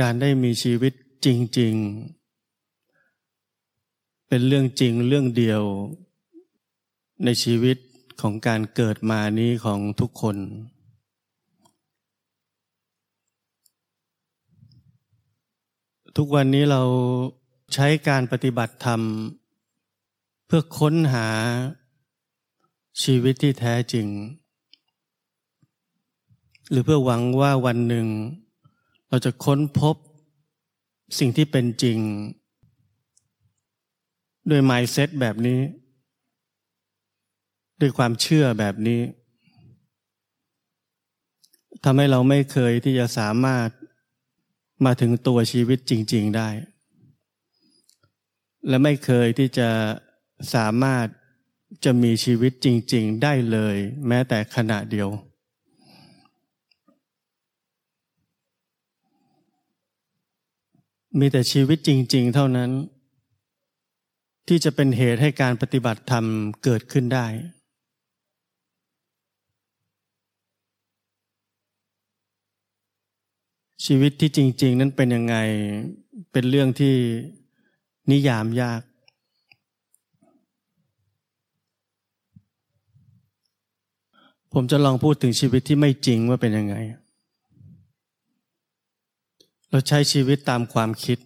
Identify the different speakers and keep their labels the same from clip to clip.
Speaker 1: การได้มีชีวิตจริง ๆ เป็นเรื่องจริงเรื่องเดียว ในชีวิตของการเกิดมานี้ของทุกคน ทุกวันนี้เราใช้การปฏิบัติธรรม เพื่อค้นหาชีวิตที่แท้จริง หรือเพื่อหวังว่าวันหนึ่ง เราจะค้นพบสิ่งที่เป็นจริง ด้วยไมเซ็ตแบบนี้ ด้วยความเชื่อแบบนี้ทำให้เราไม่เคยที่จะสามารถมาถึงตัวชีวิตจริง ๆได้ และไม่เคยที่จะสามารถจะมีชีวิตจริง ๆ ได้เลย แม้แต่ขณะเดียว มีแต่ชีวิตจริง ๆ เท่านั้น ที่จะเป็นเหตุให้การปฏิบัติธรรมเกิดขึ้นได้ ชีวิตที่จริง ๆ นั้นเป็นยังไงเป็นเรื่องที่นิยามยาก ผมจะลองพูดถึงชีวิตที่ไม่จริงว่าเป็นยังไง เราใช้ชีวิตตามความคิด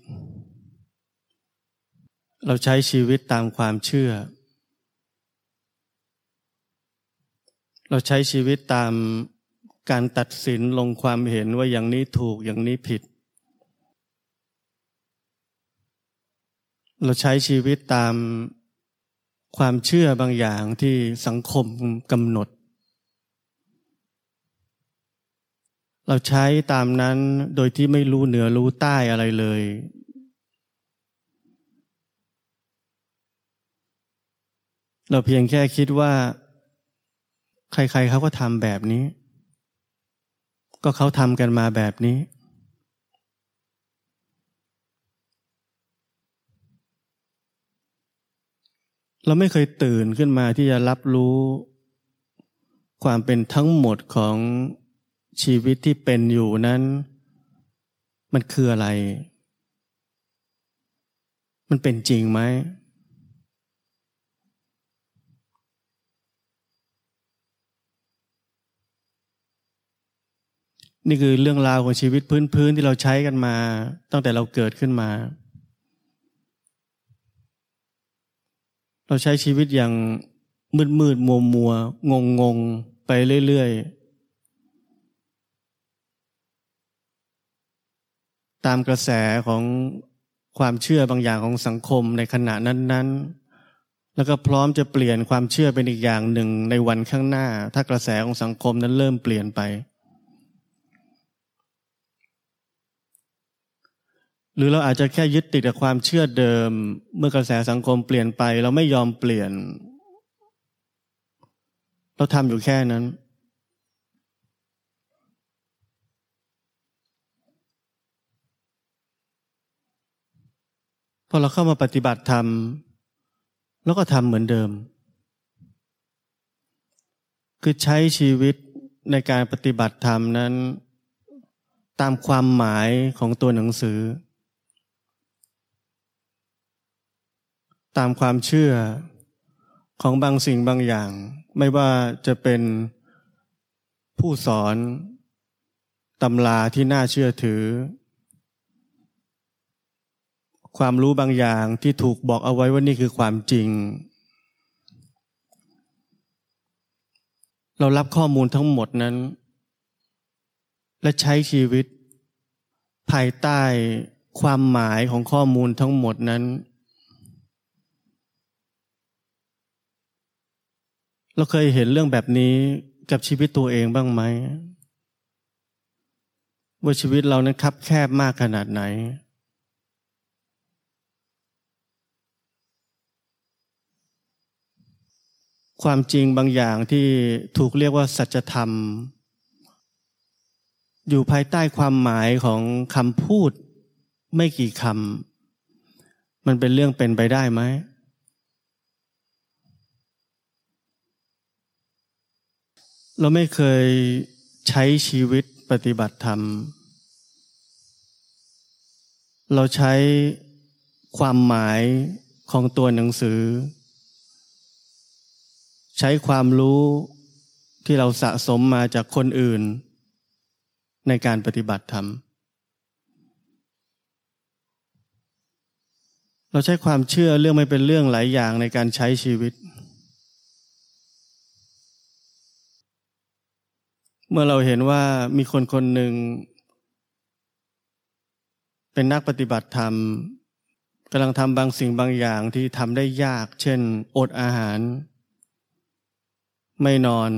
Speaker 1: เราใช้ชีวิตตามความเชื่อ เราใช้ชีวิตตามการตัดสินลงความเห็นว่าอย่างนี้ถูกอย่างนี้ผิด เราใช้ชีวิตตามความเชื่อบางอย่างที่สังคมกำหนด เราใช้ตามนั้นโดยที่ไม่รู้เหนือรู้ใต้อะไรเลย เราเพียงแค่คิดว่า ใครๆเขาก็ทำแบบนี้ ก็เขาทำกันมาแบบนี้ เราไม่เคยตื่นขึ้นมาที่จะรับรู้ ความเป็นทั้งหมดของ ชีวิตที่เป็นอยู่นั้น มันคืออะไร มันเป็นจริงไหม นี่คือเรื่องราวของชีวิตพื้นๆที่เราใช้กันมา ตั้งแต่เราเกิดขึ้นมา เราใช้ชีวิตอย่างมืดมืดมัวมัวงงงงไปเรื่อยๆ ตามกระแสของความเชื่อบางอย่างของสังคมในขณะนั้น ๆ แล้วก็พร้อมจะเปลี่ยนความเชื่อเป็นอีกอย่างหนึ่งในวันข้างหน้า ถ้ากระแสของสังคมนั้นเริ่มเปลี่ยนไป หรือเราอาจจะแค่ยึดติดกับความเชื่อเดิม เมื่อกระแสสังคมเปลี่ยนไป เราไม่ยอมเปลี่ยน เราทำอยู่แค่นั้น พอเราเข้ามาปฏิบัติธรรม แล้วก็ทำเหมือนเดิม คือใช้ชีวิตในการปฏิบัติธรรมนั้น ตามความหมายของตัวหนังสือ ตามความเชื่อของบางสิ่งบางอย่าง ไม่ว่าจะเป็นผู้สอนตำราที่น่าเชื่อถือ ความรู้บางอย่างที่ถูกบอกเอาไว้ว่านี่คือความจริง เรารับข้อมูลทั้งหมดนั้น และใช้ชีวิต ภายใต้ความหมายของข้อมูลทั้งหมดนั้น เราเคยเห็นเรื่องแบบนี้กับชีวิตตัวเองบ้างไหมว่าชีวิตเรานั้นคับแคบมากขนาดไหน ความจริงบางอย่างที่ถูกเรียกว่าสัจธรรม อยู่ภายใต้ความหมายของคำพูดไม่กี่คำมันเป็นเรื่องเป็นไปได้ไหมเราไม่เคยใช้ชีวิตปฏิบัติธรรม เราใช้ความหมายของตัวหนังสือ ใช้ความรู้ที่เราสะสมมาจากคนอื่น ในการปฏิบัติธรรม เราใช้ความเชื่อเรื่องไม่เป็นเรื่องหลายอย่างในการใช้ชีวิต เมื่อเราเห็นว่ามีคนคนหนึ่ง เป็นนักปฏิบัติธรรมกำลังทำบางสิ่งบางอย่างที่ทำได้ยาก เช่น อดอาหาร ไม่นอน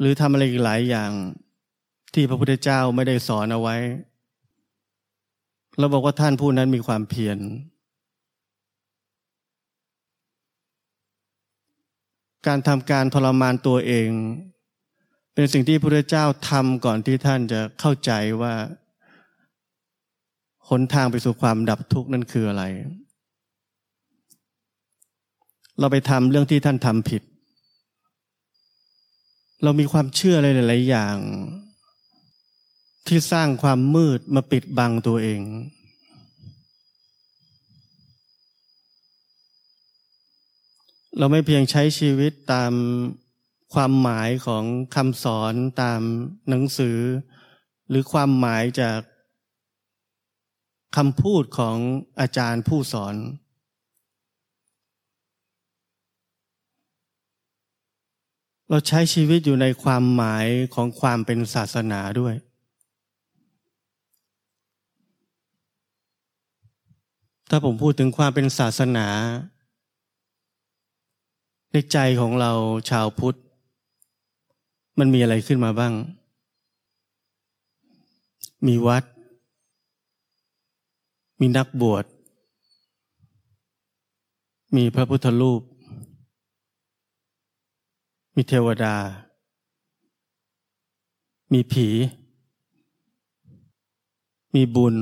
Speaker 1: หรือทำอะไรอีกหลายอย่าง ที่พระพุทธเจ้าไม่ได้สอนเอาไว้เราบอกว่าท่านผู้นั้นมีความเพียรการทำการทรมานตัวเอง เป็นสิ่งที่พระพุทธเจ้าทำก่อนที่ท่านจะเข้าใจว่าหนทางไปสู่ความดับทุกข์นั่นคืออะไร เราไปทำเรื่องที่ท่านทำผิด เรามีความเชื่ออะไรหลาย ๆ อย่าง ที่สร้างความมืดมาปิดบังตัวเอง เราไม่เพียงใช้ชีวิตตามความหมายของคำสอนตามหนังสือ หรือความหมายจากคำพูดของอาจารย์ผู้สอน เราใช้ชีวิตอยู่ในความหมายของความเป็นศาสนาด้วย ถ้าผมพูดถึงความเป็นศาสนา ในใจของเราชาวพุทธ มันมีอะไรขึ้นมาบ้าง มีวัด มีนักบวช มีพระพุทธรูป มีเทวดา มีผี มีบุญ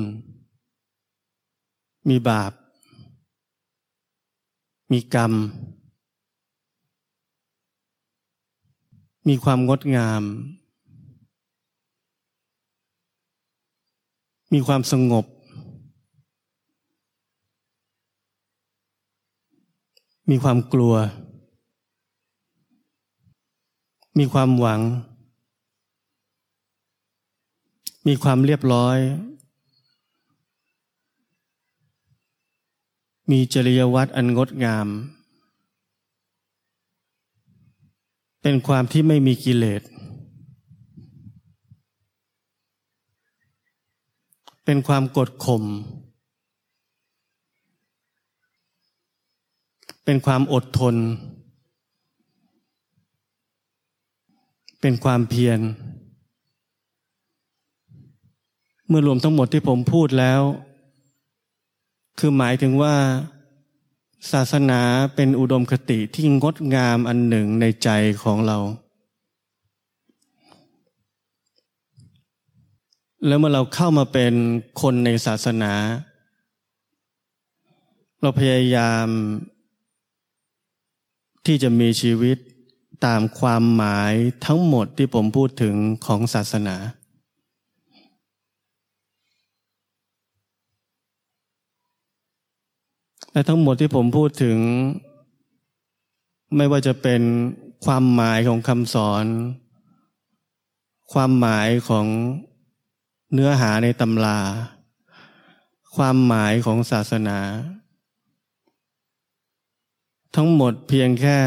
Speaker 1: มีบาป มีกรรม มีความงดงาม มีความสงบ มีความกลัว มีความหวัง มีความเรียบร้อย มีจริยวัตรอันงดงาม เป็นความที่ไม่มีกิเลส เป็นความกดข่ม เป็นความอดทน เป็นความเพียร เมื่อรวมทั้งหมดที่ผมพูดแล้ว คือหมายถึงว่า ศาสนาเป็นอุดมคติที่งดงามอันหนึ่งในใจของเรา แล้วเมื่อเราเข้ามาเป็นคนในศาสนา เราพยายามที่จะมีชีวิต ตามความหมายทั้งหมดที่ผมพูดถึงของศาสนา และทั้งหมดที่ผมพูดถึง ไม่ว่าจะเป็นความหมายของคำสอน ความหมายของเนื้อหาในตำรา ความหมายของศาสนา ทั้งหมดเพียงแค่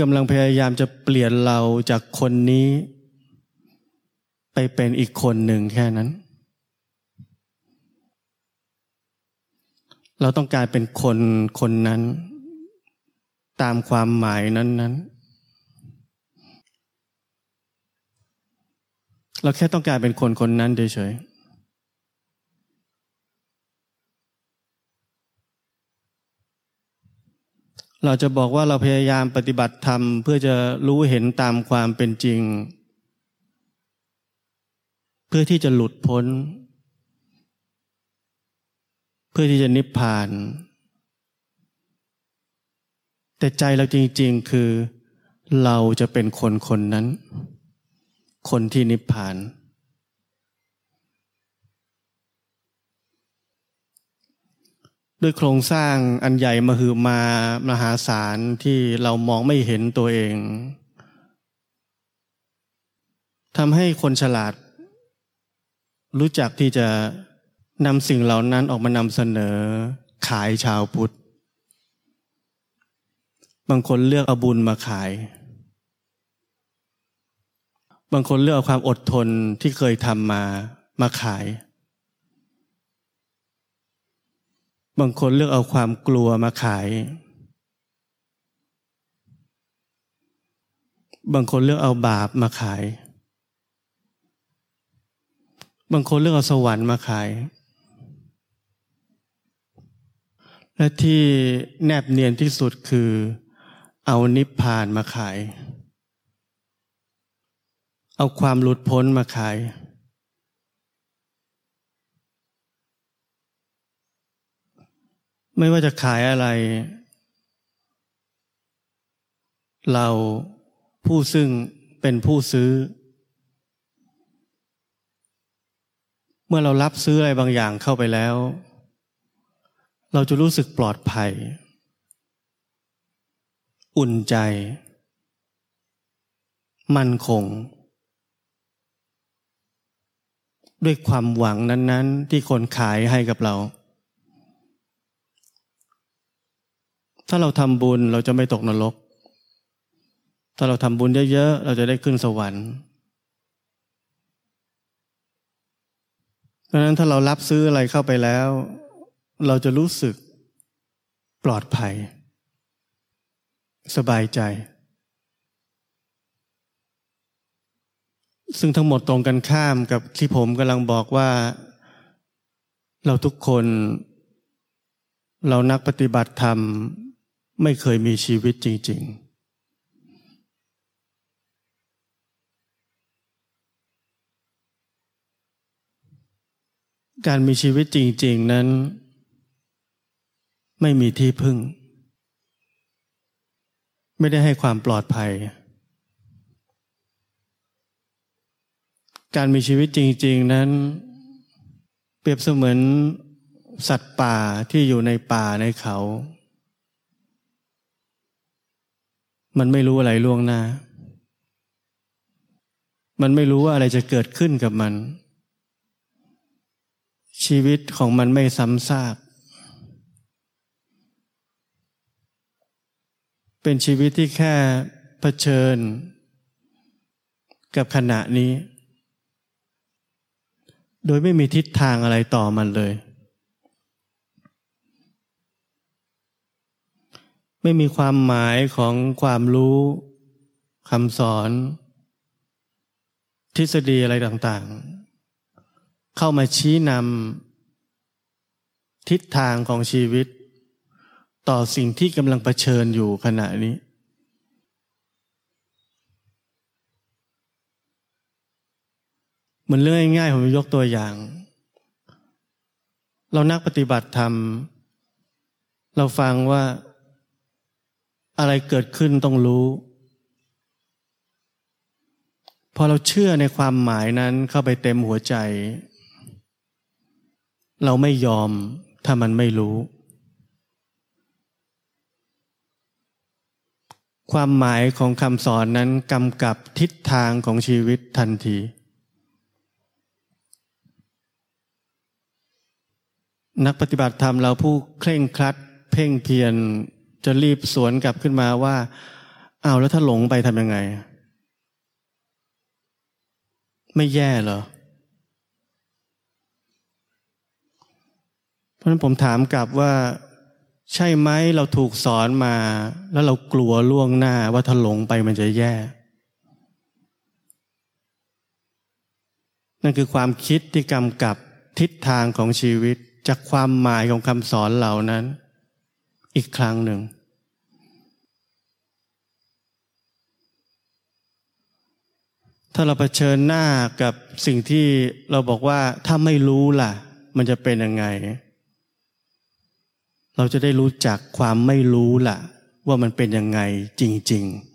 Speaker 1: กำลังพยายามจะเปลี่ยนเราจากคนนี้ ไปเป็นอีกคนหนึ่งแค่นั้น เราต้องการเป็นคนคนนั้น ตามความหมายนั้นนั้นเราแค่ต้องการเป็นคนคนนั้นเฉยๆ เราจะบอกว่าเราพยายามปฏิบัติธรรม เพื่อจะรู้เห็นตามความเป็นจริง เพื่อที่จะหลุดพ้น เพื่อที่จะนิพพาน แต่ใจเราจริง ๆ คือ เราจะเป็นคนคนนั้น คนที่นิพพาน ด้วยโครงสร้างอันใหญ่มหึมามหาศาลที่เรามองไม่เห็นตัวเองทำให้คนฉลาด รู้จักที่จะนำสิ่งเหล่านั้นออกมานำเสนอขายชาวพุทธ บางคนเลือกเอาบุญมาขาย บางคนเลือกเอาความอดทนที่เคยทำมามาขาย บางคนเลือกเอาความกลัวมาขาย บางคนเลือกเอาบาปมาขาย บางคนเลือกเอาสวรรค์มาขาย และที่แนบเนียนที่สุดคือเอานิพพานมาขาย เอาความหลุดพ้นมาขาย ไม่ว่าจะขายอะไร เราผู้ซึ่งเป็นผู้ซื้อ เมื่อเรารับซื้ออะไรบางอย่างเข้าไปแล้ว เราจะรู้สึกปลอดภัย อุ่นใจ มั่นคง ด้วยความหวังนั้น ๆ ที่คนขายให้กับเรา ถ้าเราทำบุญเราจะไม่ตกนรก ถ้าเราทำบุญเยอะๆเราจะได้ขึ้นสวรรค์เพราะนั้นถ้าเรารับซื้ออะไรเข้าไปแล้ว เราจะรู้สึกปลอดภัย สบายใจ ซึ่งทั้งหมดตรงกันข้ามกับที่ผมกำลังบอกว่า เราทุกคน เรานักปฏิบัติธรรม ไม่เคยมีชีวิตจริง ๆการมีชีวิตจริง ๆ นั้น ไม่มีที่พึ่ง ไม่ได้ให้ความปลอดภัย การมีชีวิตจริง ๆ นั้น เปรียบเสมือนสัตว์ป่าที่อยู่ในป่าในเขา มันไม่รู้อะไรล่วงหน้า มันไม่รู้ว่าอะไรจะเกิดขึ้นกับมัน ชีวิตของมันไม่ซ้ำซาก เป็นชีวิตที่แค่เผชิญ กับขณะนี้ โดยไม่มีทิศทางอะไรต่อมันเลย ไม่มีความหมายของความรู้คำสอน ทฤษฎีอะไรต่างๆ เข้ามาชี้นำทิศทางของชีวิต ต่อสิ่งที่กำลังเผชิญอยู่ขณะนี้ เหมือนเรื่องง่ายๆผมยกตัวอย่าง เรานักปฏิบัติธรรม เราฟังว่า อะไรเกิดขึ้นต้องรู้ พอเราเชื่อในความหมายนั้นเข้าไปเต็มหัวใจ เราไม่ยอมถ้ามันไม่รู้ ความหมายของคำสอนนั้นกำกับทิศทางของชีวิตทันที นักปฏิบัติธรรมเราผู้เคร่งครัด เพ่งเพียร จะรีบสวนกลับขึ้นมาว่าเอาแล้วถ้าหลงไปทำยังไง ไม่แย่เหรอ เพราะฉะนั้นผมถามกลับว่า ใช่ไหมเราถูกสอนมา แล้วเรากลัวล่วงหน้าว่าถ้าหลงไปมันจะแย่ นั่นคือความคิดที่กำกับทิศทางของชีวิตจากความหมายของคำสอนเหล่านั้น อีกครั้งหนึ่ง ถ้าเราเผชิญหน้ากับสิ่งที่เราบอกว่าถ้าไม่รู้ล่ะ มันจะเป็นยังไง เราจะได้รู้จักความไม่รู้ล่ะ ว่ามันเป็นยังไงจริงๆ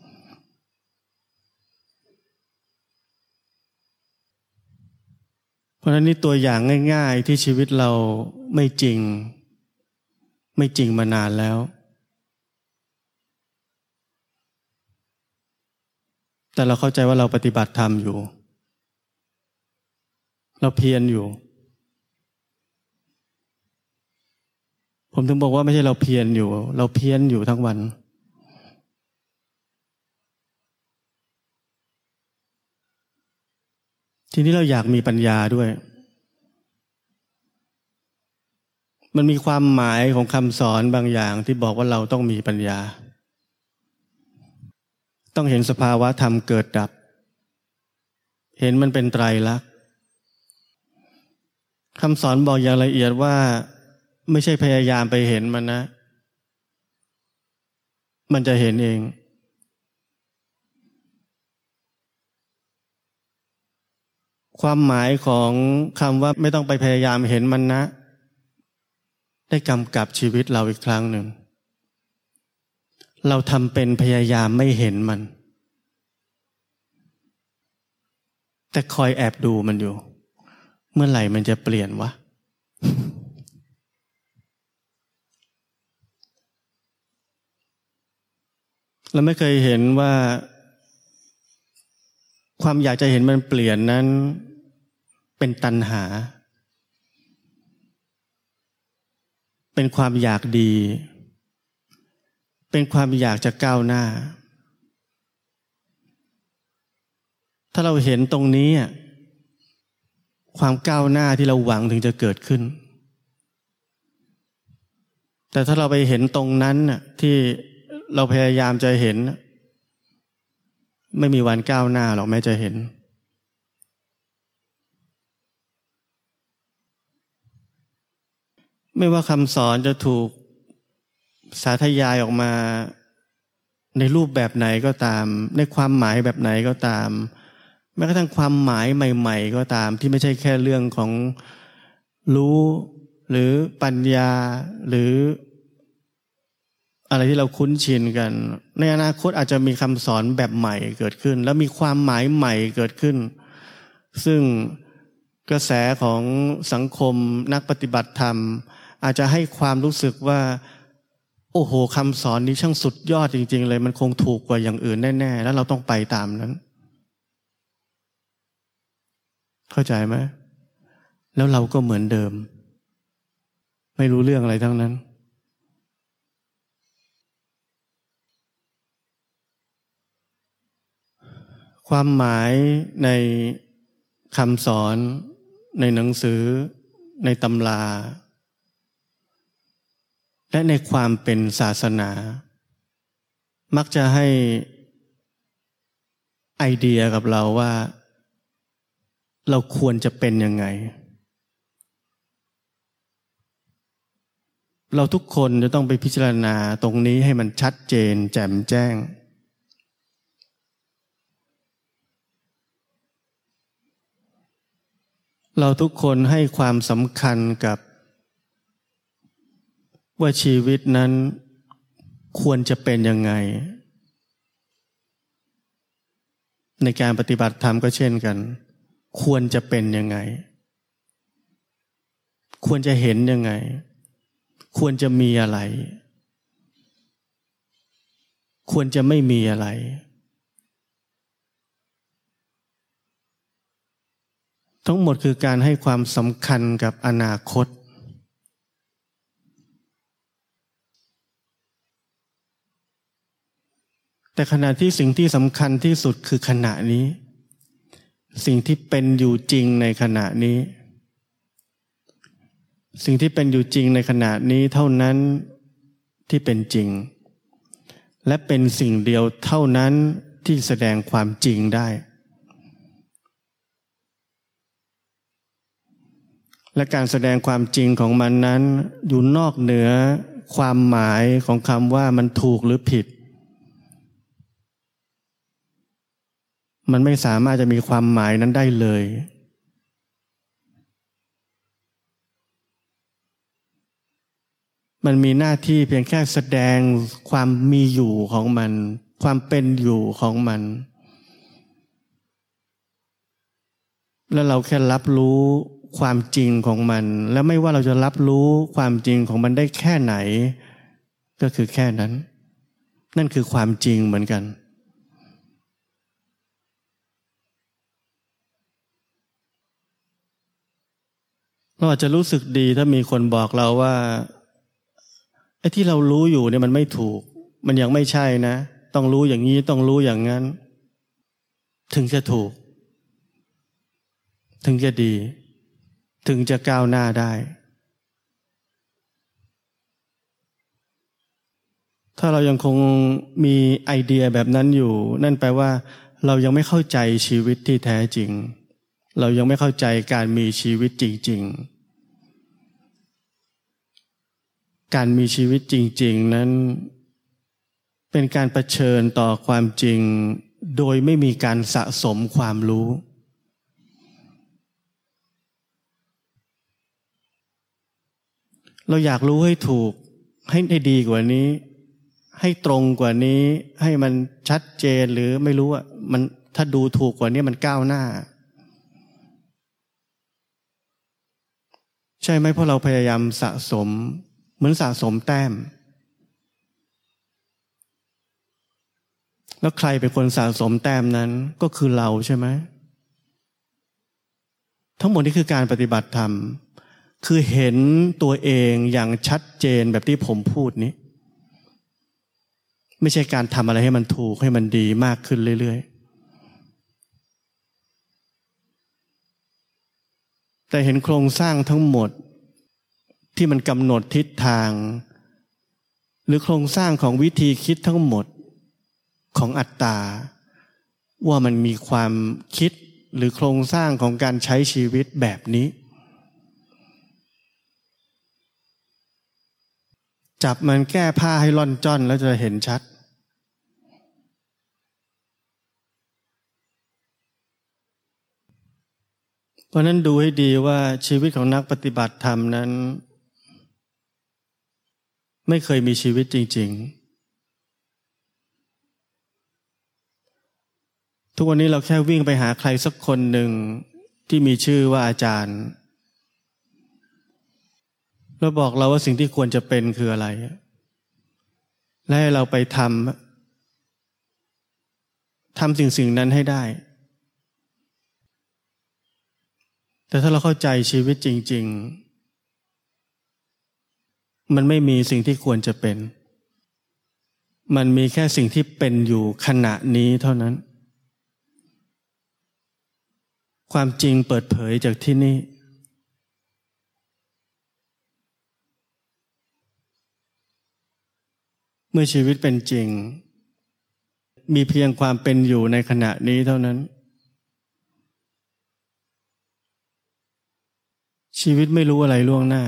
Speaker 1: เพราะนั้นนี่ตัวอย่างง่าย ๆ ที่ชีวิตเราไม่จริง ไม่จริงมานานแล้ว แต่เราเข้าใจว่าเราปฏิบัติธรรมอยู่ เราเพียรอยู่ ผมถึงบอกว่าไม่ใช่เราเพียรอยู่ เราเพี้ยนอยู่ทั้งวัน ทีนี้เราอยากมีปัญญาด้วย มันมีความหมายของคำสอนบางอย่างที่บอกว่าเราต้องมีปัญญา ต้องเห็นสภาวะธรรมเกิดดับ เห็นมันเป็นไตรลักษณ์คำสอนบอกอย่างละเอียดว่า ไม่ใช่พยายามไปเห็นมันนะ มันจะเห็นเอง ความหมายของคำว่าไม่ต้องไปพยายามเห็นมันนะ ได้กำกับชีวิตเราอีกครั้งหนึ่ง เราทำเป็นพยายามไม่เห็นมัน แต่คอยแอบดูมันอยู่ เมื่อไหร่มันจะเปลี่ยนวะ เราไม่เคยเห็นว่า ความอยากจะเห็นมันเปลี่ยนนั้น เป็นตัณหา เป็นความอยากดี เป็นความอยากจะก้าวหน้า ถ้าเราเห็นตรงนี้ ความก้าวหน้าที่เราหวังถึงจะเกิดขึ้น แต่ถ้าเราไปเห็นตรงนั้นที่เราพยายามจะเห็น ไม่มีวันก้าวหน้าหรอกแม้จะเห็นไม่ว่าคำสอนจะถูก สาธยายออกมาในรูปแบบไหนก็ตาม ในความหมายแบบไหนก็ตาม แม้กระทั่งความหมายใหม่ ๆ ก็ตามที่ไม่ใช่แค่เรื่องของรู้หรือปัญญาหรือ อะไรที่เราคุ้นชินกัน ในอนาคตอาจจะมีคำสอนแบบใหม่เกิดขึ้น แล้วมีความหมายใหม่เกิดขึ้น ซึ่งกระแสของสังคมนักปฏิบัติธรรม อาจจะให้ความรู้สึกว่า โอ้โหคำสอนนี้ช่างสุดยอดจริง ๆ เลย มันคงถูกกว่าอย่างอื่นแน่ๆ แล้วเราต้องไปตามนั้น เข้าใจไหมแล้วเราก็เหมือนเดิม ไม่รู้เรื่องอะไรทั้งนั้น ความหมายในคำสอนในหนังสือในตำรา และในความเป็นศาสนา มักจะให้ไอเดียกับเราว่า เราควรจะเป็นยังไง เราทุกคนจะต้องไปพิจารณาตรงนี้ให้มันชัดเจน แจ่มแจ้ง เราทุกคนให้ความสำคัญกับ ว่าชีวิตนั้นควรจะเป็นยังไง ในการปฏิบัติธรรมก็เช่นกัน ควรจะเป็นยังไง ควรจะเห็นยังไง ควรจะมีอะไร ควรจะไม่มีอะไร ทั้งหมดคือการให้ความสำคัญกับอนาคต แต่ขณะที่สิ่งที่สำคัญที่สุดคือขณะนี้ สิ่งที่เป็นอยู่จริงในขณะนี้ สิ่งที่เป็นอยู่จริงในขณะนี้เท่านั้นที่เป็นจริง และเป็นสิ่งเดียวเท่านั้นที่แสดงความจริงได้ และการแสดงความจริงของมันนั้นอยู่นอกเหนือความหมายของคำว่ามันถูกหรือผิด มันไม่สามารถจะมีความหมายนั้นได้เลย มันมีหน้าที่เพียงแค่แสดงความมีอยู่ของมัน ความเป็นอยู่ของมัน แล้วเราแค่รับรู้ความจริงของมัน แล้วไม่ว่าเราจะรับรู้ความจริงของมันได้แค่ไหน ก็คือแค่นั้น นั่นคือความจริงเหมือนกัน เราอาจจะรู้สึกดีถ้ามีคนบอกเราว่าไอ้ที่เรารู้อยู่เนี่ยมันไม่ถูก มันยังไม่ใช่นะ ต้องรู้อย่างนี้ต้องรู้อย่างนั้น ถึงจะถูก ถึงจะดี ถึงจะก้าวหน้าได้ ถ้าเรายังคงมีไอเดียแบบนั้นอยู่ นั่นแปลว่า เรายังไม่เข้าใจชีวิตที่แท้จริง เรายังไม่เข้าใจการมีชีวิตจริง ๆ การมีชีวิตจริง ๆ นั้น เป็นการรเผชิญต่อความจริง โดยไม่มีการสะสมความรู้ เราอยากรู้ให้ถูกให้ได้ดีกว่านี้ ให้ตรงกว่านี้ ให้มันชัดเจนหรือไม่รู้ว่ามันถ้าดูถูกกว่านี้มันก้าวหน้า ใช่ไหมเพราะเราพยายามสะสม เหมือนสะสมแต้ม แล้วใครเป็นคนสะสมแต้มนั้นก็คือเราใช่ไหมทั้งหมดนี้คือการปฏิบัติธรรม คือเห็นตัวเองอย่างชัดเจนแบบที่ผมพูดนี้ ไม่ใช่การทำอะไรให้มันถูกให้มันดีมากขึ้นเรื่อย ๆ แต่เห็นโครงสร้างทั้งหมด ที่มันกำหนดทิศทาง หรือโครงสร้างของวิธีคิดทั้งหมดของอัตตา ว่ามันมีความคิดหรือโครงสร้างของการใช้ชีวิตแบบนี้ จับมันแก้ผ้าให้ล่อนจ้อนแล้วจะเห็นชัด เพราะนั้นดูให้ดีว่าชีวิตของนักปฏิบัติธรรมนั้น ไม่เคยมีชีวิตจริง ๆ ทุกวันนี้เราแค่วิ่งไปหาใครสักคนหนึ่งที่มีชื่อว่าอาจารย์ แล้วบอกเราว่าสิ่งที่ควรจะเป็นคืออะไร และให้เราไปทำทำสิ่งสิ่งนั้นให้ได้ แต่ถ้าเราเข้าใจชีวิตจริง ๆ มันไม่มีสิ่งที่ควรจะเป็น มันมีแค่สิ่งที่เป็นอยู่ขณะนี้เท่านั้น ความจริงเปิดเผยจากที่นี่ เมื่อชีวิตเป็นจริง มีเพียงความเป็นอยู่ในขณะนี้เท่านั้น ชีวิตไม่รู้อะไรล่วงหน้า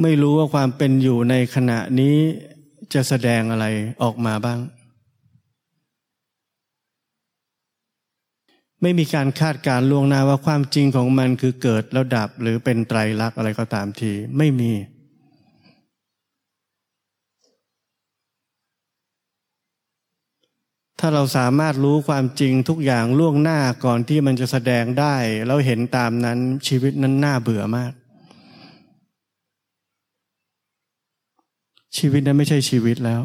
Speaker 1: ไม่รู้ว่าความเป็นอยู่ในขณะนี้จะแสดงอะไรออกมาบ้าง ไม่มีการคาดการล่วงหน้าว่าความจริงของมันคือเกิดแล้วดับหรือเป็นไตรลักษณ์อะไรก็ตามที ไม่มี ถ้าเราสามารถรู้ความจริงทุกอย่างล่วงหน้าก่อนที่มันจะแสดงได้ แล้วเห็นตามนั้นชีวิตนั้นน่าเบื่อมาก ชีวิตนั้นไม่ใช่ชีวิตแล้ว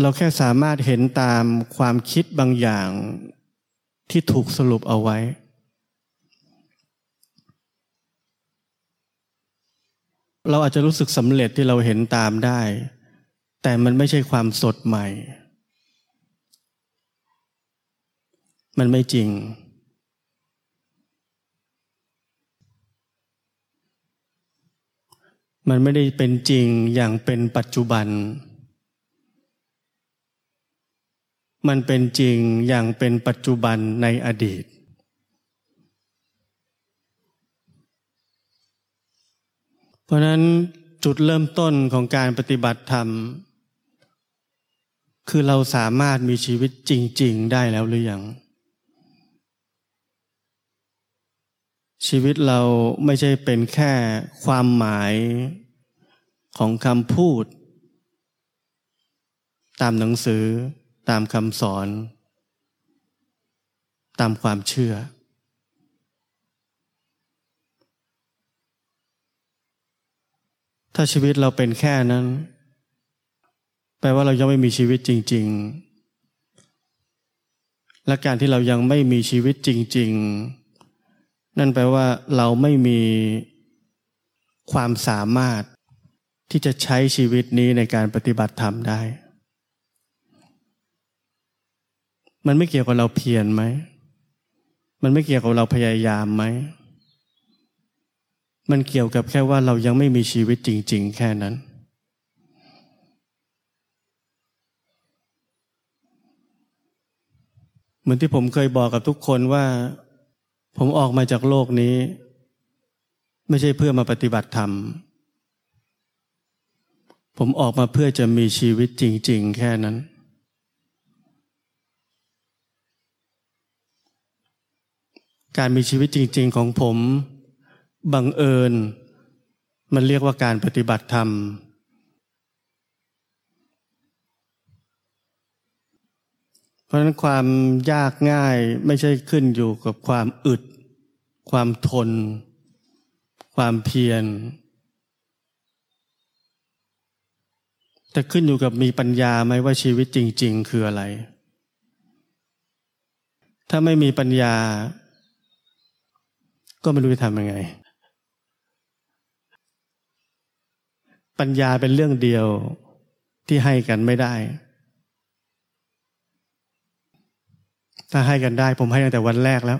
Speaker 1: เราแค่สามารถเห็นตามความคิดบางอย่างที่ถูกสรุปเอาไว้ เราอาจจะรู้สึกสำเร็จที่เราเห็นตามได้ แต่มันไม่ใช่ความสดใหม่ มันไม่จริง มันไม่ได้เป็นจริงอย่างเป็นปัจจุบัน มันเป็นจริงอย่างเป็นปัจจุบันในอดีต เพราะนั้นจุดเริ่มต้นของการปฏิบัติธรรม คือเราสามารถมีชีวิตจริง ๆ ได้แล้วหรือยัง ชีวิตเราไม่ใช่เป็นแค่ความหมายของคำพูด ตามหนังสือตามคำสอน ตามความเชื่อ ถ้าชีวิตเราเป็นแค่นั้น แปลว่าเรายังไม่มีชีวิตจริง ๆ และการที่เรายังไม่มีชีวิตจริง ๆ นั่นแปลว่าเราไม่มีความสามารถที่จะใช้ชีวิตนี้ในการปฏิบัติธรรมได้ มันไม่เกี่ยวกับเราเพียรไหม มันไม่เกี่ยวกับเราพยายามไหม มันเกี่ยวกับแค่ว่าเรายังไม่มีชีวิตจริง ๆ แค่นั้น เหมือนที่ผมเคยบอกกับทุกคนว่า ผมออกมาจากโลกนี้ ไม่ใช่เพื่อมาปฏิบัติธรรม ผมออกมาเพื่อจะมีชีวิตจริง ๆ แค่นั้น การมีชีวิตจริง ๆ ของผมบังเอิญ มันเรียกว่าการปฏิบัติธรรม เพราะฉะนั้นความยากง่ายไม่ใช่ขึ้นอยู่กับความอึด ความทน ความเพียร แต่ขึ้นอยู่กับมีปัญญาไหมว่าชีวิตจริง ๆ คืออะไร ถ้าไม่มีปัญญา ก็ไม่รู้จะทำยังไง ปัญญาเป็นเรื่องเดียวที่ให้กันไม่ได้ ถ้าให้กันได้ ผมให้ตั้งแต่วันแรกแล้ว